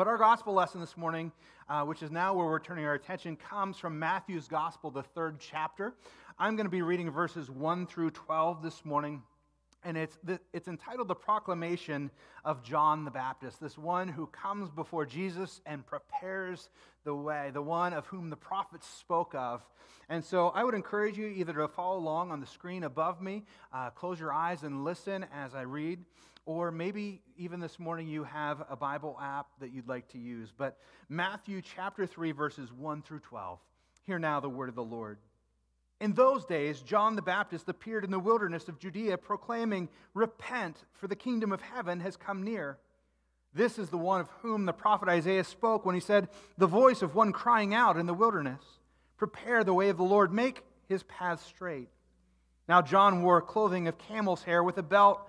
But our gospel lesson this morning, uh, which is now where we're turning our attention, comes from Matthew's gospel, the third chapter. I'm going to be reading verses 1 through 12 this morning. And it's, it's entitled The Proclamation of John the Baptist, this one who comes before Jesus and prepares the way, the one of whom the prophets spoke of. And so I would encourage you either to follow along on the screen above me, uh, close your eyes and listen as I read, or maybe even this morning you have a Bible app that you'd like to use. But Matthew chapter 3, verses 1 through 12. Hear now the word of the Lord. In those days, John the Baptist appeared in the wilderness of Judea, proclaiming, Repent, for the kingdom of heaven has come near. This is the one of whom the prophet Isaiah spoke when he said, The voice of one crying out in the wilderness, Prepare the way of the Lord, make his path straight. Now, John wore clothing of camel's hair with a belt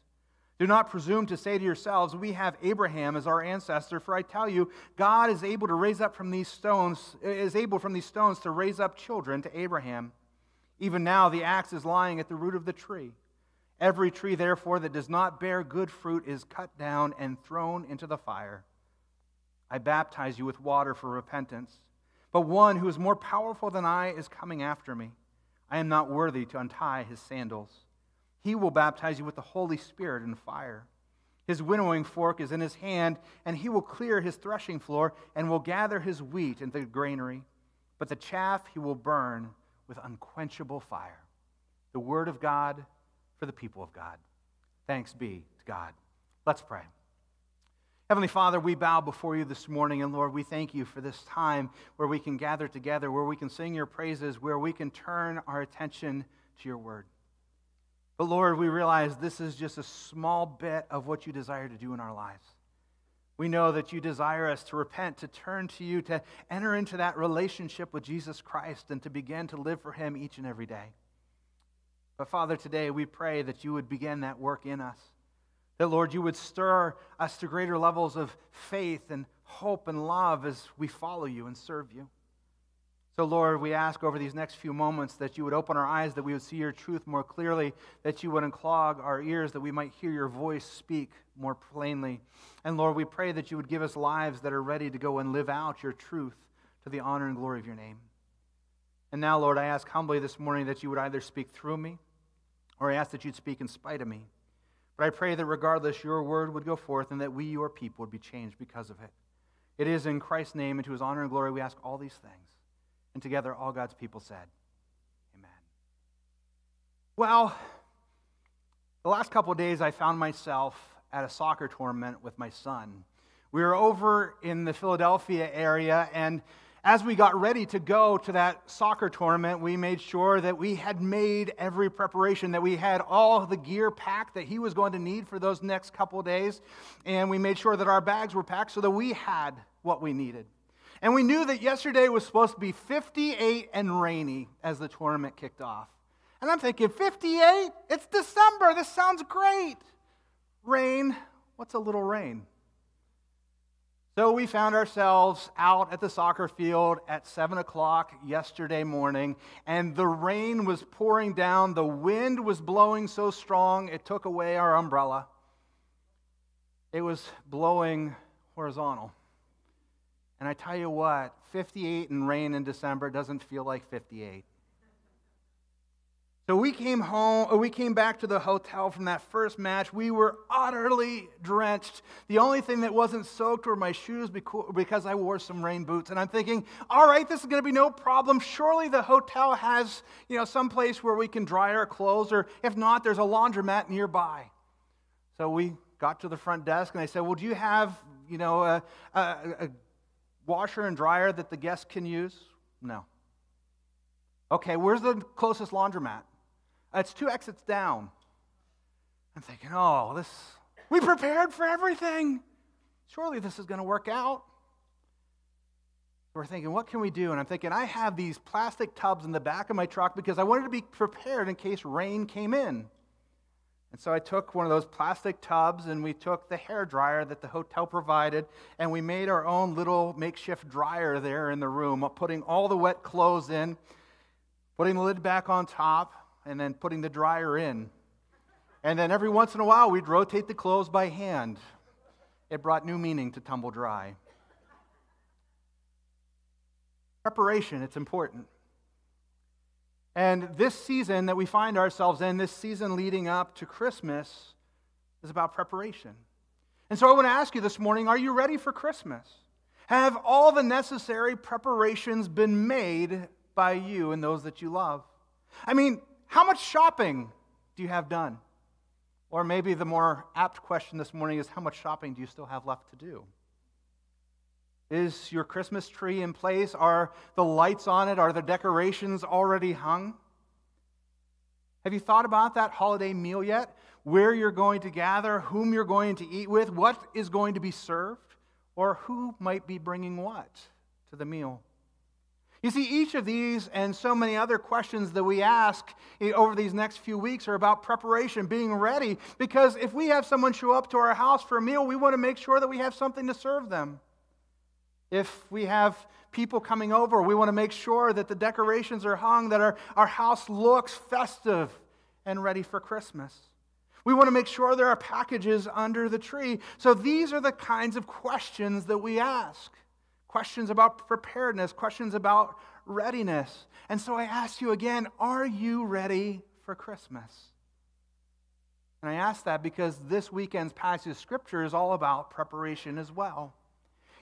Do not presume to say to yourselves, We have Abraham as our ancestor, for I tell you, God is able to raise up from these stones, is able from these stones to raise up children to Abraham. Even now the axe is lying at the root of the tree. Every tree, therefore, that does not bear good fruit is cut down and thrown into the fire. I baptize you with water for repentance, but one who is more powerful than I is coming after me. I am not worthy to untie his sandals. He will baptize you with the Holy Spirit and fire. His winnowing fork is in his hand, and he will clear his threshing floor and will gather his wheat into the granary. But the chaff he will burn with unquenchable fire. The word of God for the people of God. Thanks be to God. Let's pray. Heavenly Father, we bow before you this morning, and Lord, we thank you for this time where we can gather together, where we can sing your praises, where we can turn our attention to your word. But Lord, we realize this is just a small bit of what you desire to do in our lives. We know that you desire us to repent, to turn to you, to enter into that relationship with Jesus Christ, and to begin to live for him each and every day. But Father, today we pray that you would begin that work in us. That, Lord, you would stir us to greater levels of faith and hope and love as we follow you and serve you. So, Lord, we ask over these next few moments that you would open our eyes, that we would see your truth more clearly, that you would unclog our ears, that we might hear your voice speak more plainly. And, Lord, we pray that you would give us lives that are ready to go and live out your truth to the honor and glory of your name. And now, Lord, I ask humbly this morning that you would either speak through me or I ask that you'd speak in spite of me. But I pray that regardless, your word would go forth and that we, your people, would be changed because of it. It is in Christ's name and to his honor and glory we ask all these things. And together, all God's people said, Amen. Well, the last couple of days, I found myself at a soccer tournament with my son. We were over in the Philadelphia area, and as we got ready to go to that soccer tournament, we made sure that we had made every preparation, that we had all the gear packed that he was going to need for those next couple days. And we made sure that our bags were packed so that we had what we needed. And we knew that yesterday was supposed to be 58 and rainy as the tournament kicked off. And I'm thinking, 58? It's December. This sounds great. Rain. What's a little rain? So we found ourselves out at the soccer field at 7 o'clock yesterday morning, and the rain was pouring down. The wind was blowing so strong it took away our umbrella. It was blowing horizontal. And I tell you what, 58 and rain in December doesn't feel like 58. So we came home, uh, we came back to the hotel from that first match. We were utterly drenched. The only thing that wasn't soaked were my shoes because I wore some rain boots. And I'm thinking, all right, this is going to be no problem. Surely the hotel has, you know, some place where we can dry our clothes, or if not, there's a laundromat nearby. So we got to the front desk and I said, well, do you have, you know, a, a, a washer and dryer that the guests can use? No. Okay, where's the closest laundromat? It's two exits down. I'm thinking, oh, this, we prepared for everything. Surely this is going to work out. We're thinking, what can we do? And I'm thinking, I have these plastic tubs in the back of my truck because I wanted to be prepared in case rain came in. And so I took one of those plastic tubs and we took the hair dryer that the hotel provided and we made our own little makeshift dryer there in the room, uh, putting all the wet clothes in, putting the lid back on top, and then putting the dryer in. And then every once in a while, we'd rotate the clothes by hand. It brought new meaning to tumble dry. Preparation, it's important. And this season that we find ourselves in, this season leading up to Christmas, is about preparation. And so I want to ask you this morning are you ready for Christmas? Have all the necessary preparations been made by you and those that you love? I mean, how much shopping do you have done? Or maybe the more apt question this morning is how much shopping do you still have left to do? Is your Christmas tree in place? Are the lights on it? Are the decorations already hung? Have you thought about that holiday meal yet? Where you're going to gather, whom you're going to eat with, what is going to be served, or who might be bringing what to the meal? You see, each of these and so many other questions that we ask over these next few weeks are about preparation, being ready, because if we have someone show up to our house for a meal, we want to make sure that we have something to serve them. If we have people coming over, we want to make sure that the decorations are hung, that our, our house looks festive and ready for Christmas. We want to make sure there are packages under the tree. So these are the kinds of questions that we ask questions about preparedness, questions about readiness. And so I ask you again are you ready for Christmas? And I ask that because this weekend's passage of Scripture is all about preparation as well.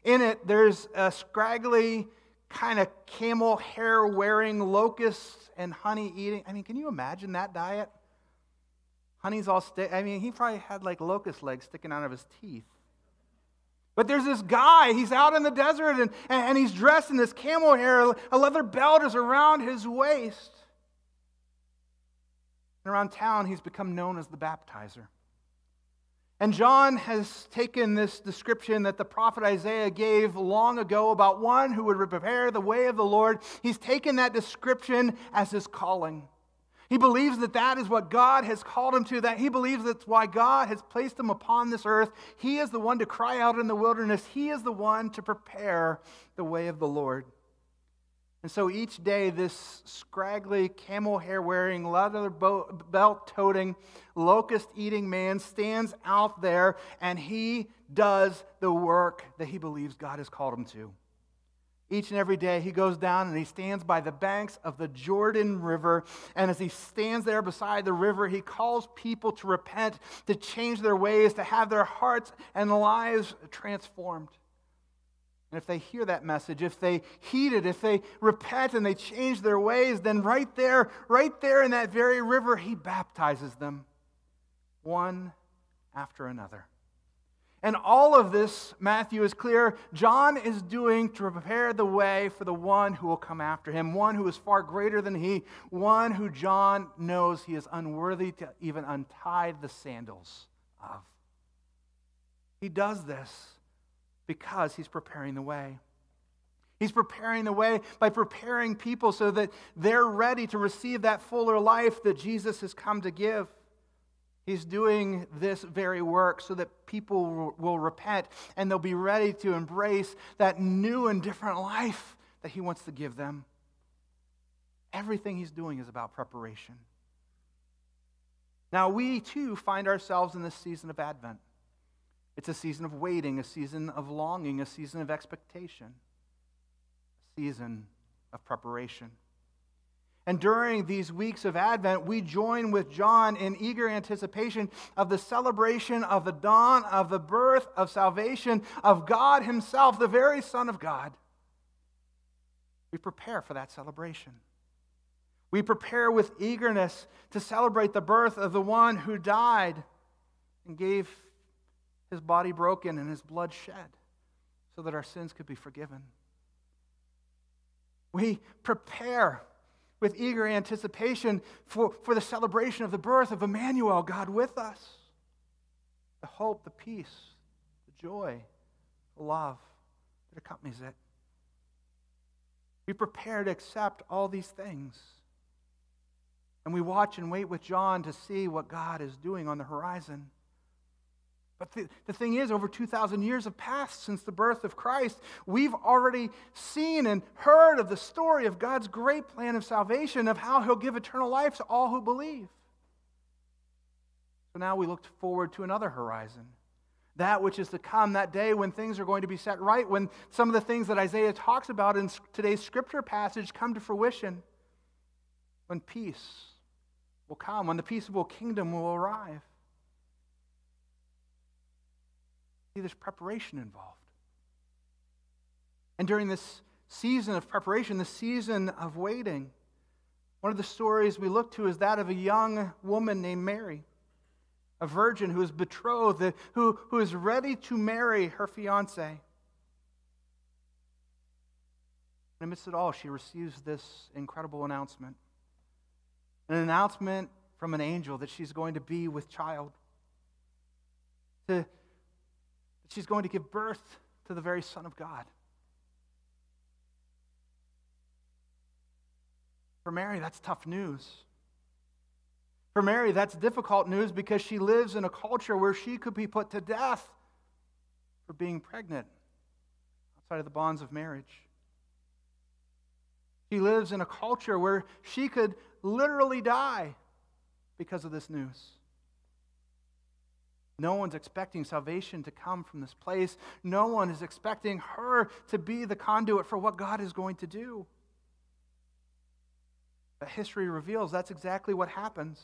In it, there's a scraggly, kind of camel hair wearing, locusts and honey eating. I mean, can you imagine that diet? Honey's all stick. I mean, he probably had like locust legs sticking out of his teeth. But there's this guy, he's out in the desert and, and he's dressed in this camel hair. A leather belt is around his waist. And around town, he's become known as the baptizer. And John has taken this description that the prophet Isaiah gave long ago about one who would prepare the way of the Lord. He's taken that description as his calling. He believes that that is what God has called him to, that he believes that's why God has placed him upon this earth. He is the one to cry out in the wilderness, he is the one to prepare the way of the Lord. And so each day, this scraggly, camel hair wearing, leather belt toting, locust eating man stands out there and he does the work that he believes God has called him to. Each and every day, he goes down and he stands by the banks of the Jordan River. And as he stands there beside the river, he calls people to repent, to change their ways, to have their hearts and lives transformed. And if they hear that message, if they heed it, if they repent and they change their ways, then right there, right there in that very river, he baptizes them one after another. And all of this, Matthew is clear, John is doing to prepare the way for the one who will come after him, one who is far greater than he, one who John knows he is unworthy to even untie the sandals of. He does this because he's preparing the way. He's preparing the way by preparing people so that they're ready to receive that fuller life that Jesus has come to give. He's doing this very work so that people will repent and they'll be ready to embrace that new and different life that He wants to give them. Everything He's doing is about preparation. Now, we too find ourselves in this season of Advent. It's a season of waiting, a season of longing, a season of expectation, a season of preparation. And during these weeks of Advent, we join with John in eager anticipation of the celebration of the dawn of the birth of salvation of God Himself, the very Son of God. We prepare for that celebration. We prepare with eagerness to celebrate the birth of the one who died and gave his body broken and his blood shed so that our sins could be forgiven. We prepare with eager anticipation for, for the celebration of the birth of Emmanuel, God with us. The hope, the peace, the joy, the love that accompanies it. We prepare to accept all these things. And we watch and wait with John to see what God is doing on the horizon. But the, the thing is, over 2,000 years have passed since the birth of Christ. We've already seen and heard of the story of God's great plan of salvation, of how he'll give eternal life to all who believe. So now we look forward to another horizon. That which is to come, that day when things are going to be set right, when some of the things that Isaiah talks about in today's scripture passage come to fruition, when peace will come, when the peaceable kingdom will arrive. See, there's preparation involved. And during this season of preparation, the season of waiting, one of the stories we look to is that of a young woman named Mary, a virgin who is betrothed, who, who is ready to marry her fiance. And amidst it all, she receives this incredible announcement an announcement from an angel that she's going to be with child. To she's going to give birth to the very Son of God. For Mary, that's tough news. For Mary, that's difficult news because she lives in a culture where she could be put to death for being pregnant outside of the bonds of marriage. She lives in a culture where she could literally die because of this news. No one's expecting salvation to come from this place. No one is expecting her to be the conduit for what God is going to do. But history reveals that's exactly what happens.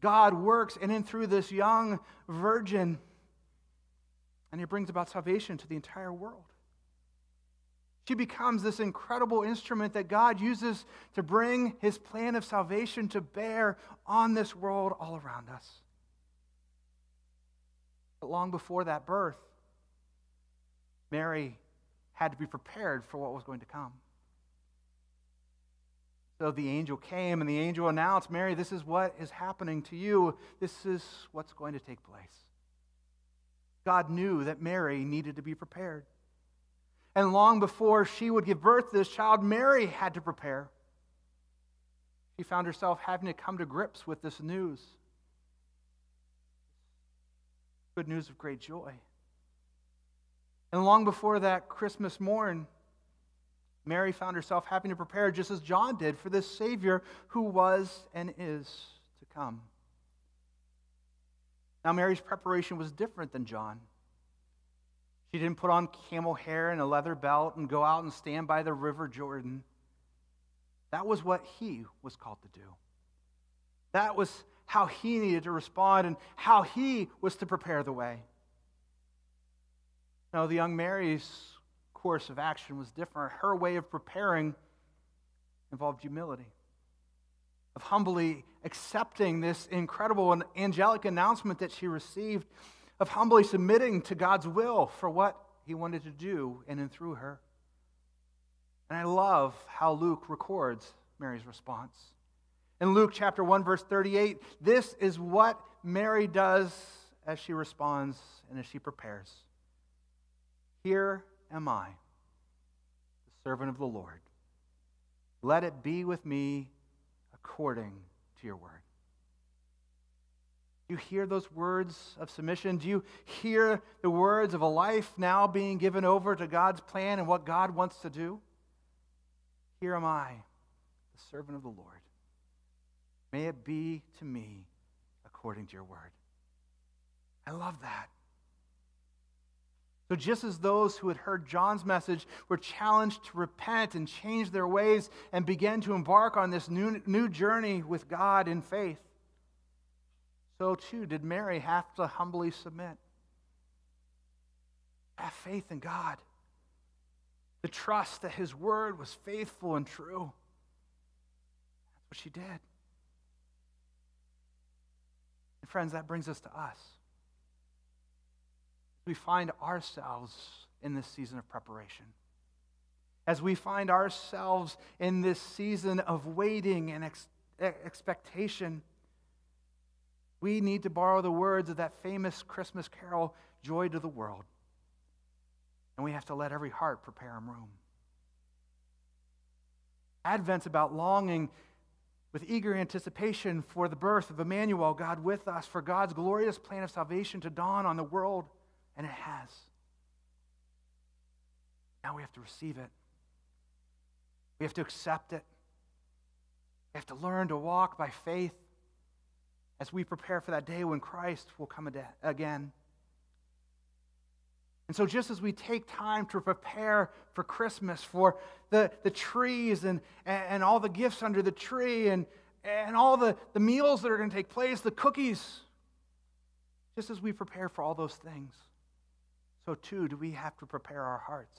God works in and through this young virgin, and he brings about salvation to the entire world. She becomes this incredible instrument that God uses to bring his plan of salvation to bear on this world all around us. But long before that birth, Mary had to be prepared for what was going to come. So the angel came, and the angel announced, Mary, this is what is happening to you. This is what's going to take place. God knew that Mary needed to be prepared. And long before she would give birth to this child, Mary had to prepare. She found herself having to come to grips with this news good news of great joy. And long before that Christmas morn, Mary found herself having to prepare, just as John did, for this Savior who was and is to come. Now, Mary's preparation was different than John. She didn't put on camel hair and a leather belt and go out and stand by the river Jordan. That was what he was called to do. That was how he needed to respond and how he was to prepare the way. Now, the young Mary's course of action was different. Her way of preparing involved humility, of humbly accepting this incredible and angelic announcement that she received, of humbly submitting to God's will for what he wanted to do in and through her. And I love how Luke records Mary's response. In Luke chapter 1, verse 38, this is what Mary does as she responds and as she prepares. Here am I, the servant of the Lord. Let it be with me according to your word. Do you hear those words of submission? Do you hear the words of a life now being given over to God's plan and what God wants to do? Here am I, the servant of the Lord. May it be to me according to your word. I love that. So, just as those who had heard John's message were challenged to repent and change their ways and begin to embark on this new, new journey with God in faith, so too did Mary have to humbly submit. Have faith in God, to trust that His word was faithful and true. That's what she did. And friends, that brings us to us. We find ourselves in this season of preparation. As we find ourselves in this season of waiting and ex- expectation, we need to borrow the words of that famous Christmas carol, Joy to the World. And we have to let every heart prepare him room. Advent's about longing with eager anticipation for the birth of Emmanuel, God with us, for God's glorious plan of salvation to dawn on the world, and it has. Now we have to receive it. We have to accept it. We have to learn to walk by faith as we prepare for that day when Christ will come again. And so, just as we take time to prepare for Christmas, for the, the trees and, and all the gifts under the tree and, and all the, the meals that are going to take place, the cookies, just as we prepare for all those things, so too do we have to prepare our hearts.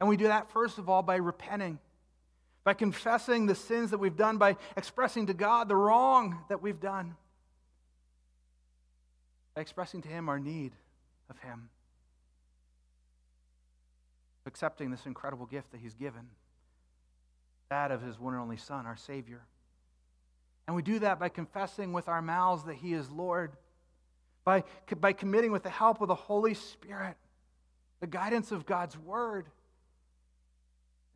And we do that, first of all, by repenting, by confessing the sins that we've done, by expressing to God the wrong that we've done, by expressing to Him our need of Him accepting this incredible gift that He's given that of His one and only Son, our Savior. And we do that by confessing with our mouths that He is Lord, by, by committing with the help of the Holy Spirit, the guidance of God's Word,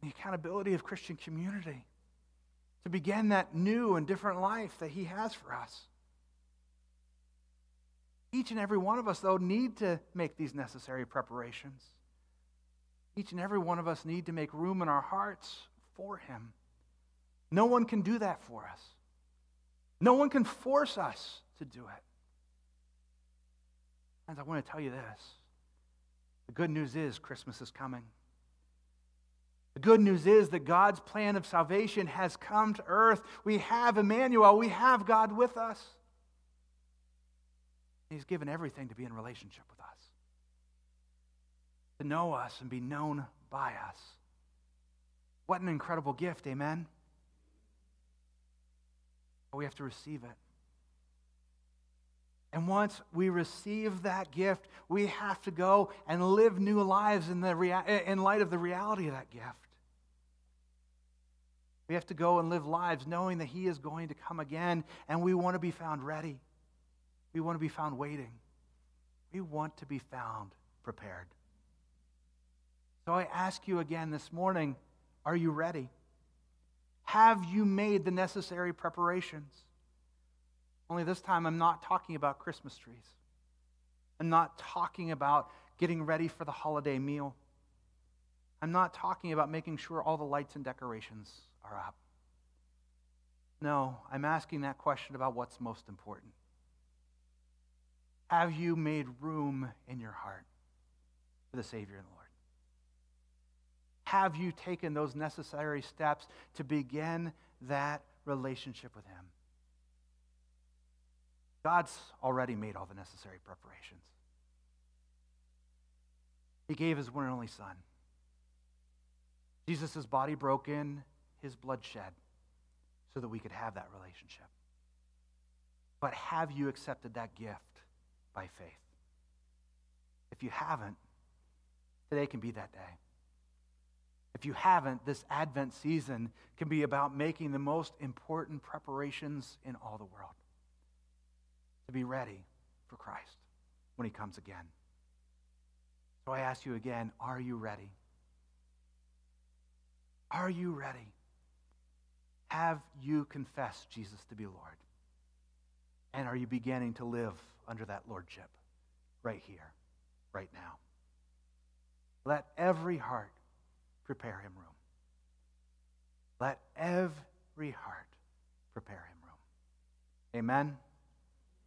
the accountability of Christian community to begin that new and different life that He has for us. Each and every one of us, though, need to make these necessary preparations. Each and every one of us need to make room in our hearts for Him. No one can do that for us. No one can force us to do it. And I want to tell you this the good news is Christmas is coming. The good news is that God's plan of salvation has come to earth. We have Emmanuel, we have God with us. He's given everything to be in relationship with us to know us and be known by us. What an incredible gift, amen? But we have to receive it. And once we receive that gift, we have to go and live new lives in, the rea- in light of the reality of that gift. We have to go and live lives knowing that He is going to come again, and we want to be found ready. We want to be found waiting. We want to be found prepared. So I ask you again this morning are you ready? Have you made the necessary preparations? Only this time, I'm not talking about Christmas trees. I'm not talking about getting ready for the holiday meal. I'm not talking about making sure all the lights and decorations are up. No, I'm asking that question about what's most important. Have you made room in your heart for the Savior and the Lord? Have you taken those necessary steps to begin that relationship with Him? God's already made all the necessary preparations. He gave His one and only Son. Jesus' body broken, His blood shed, so that we could have that relationship. But have you accepted that gift by faith? If you haven't, today can be that day. If you haven't, this Advent season can be about making the most important preparations in all the world to be ready for Christ when he comes again. So I ask you again are you ready? Are you ready? Have you confessed Jesus to be Lord? And are you beginning to live under that Lordship right here, right now? Let every heart prepare him room. Let every heart prepare him room. Amen.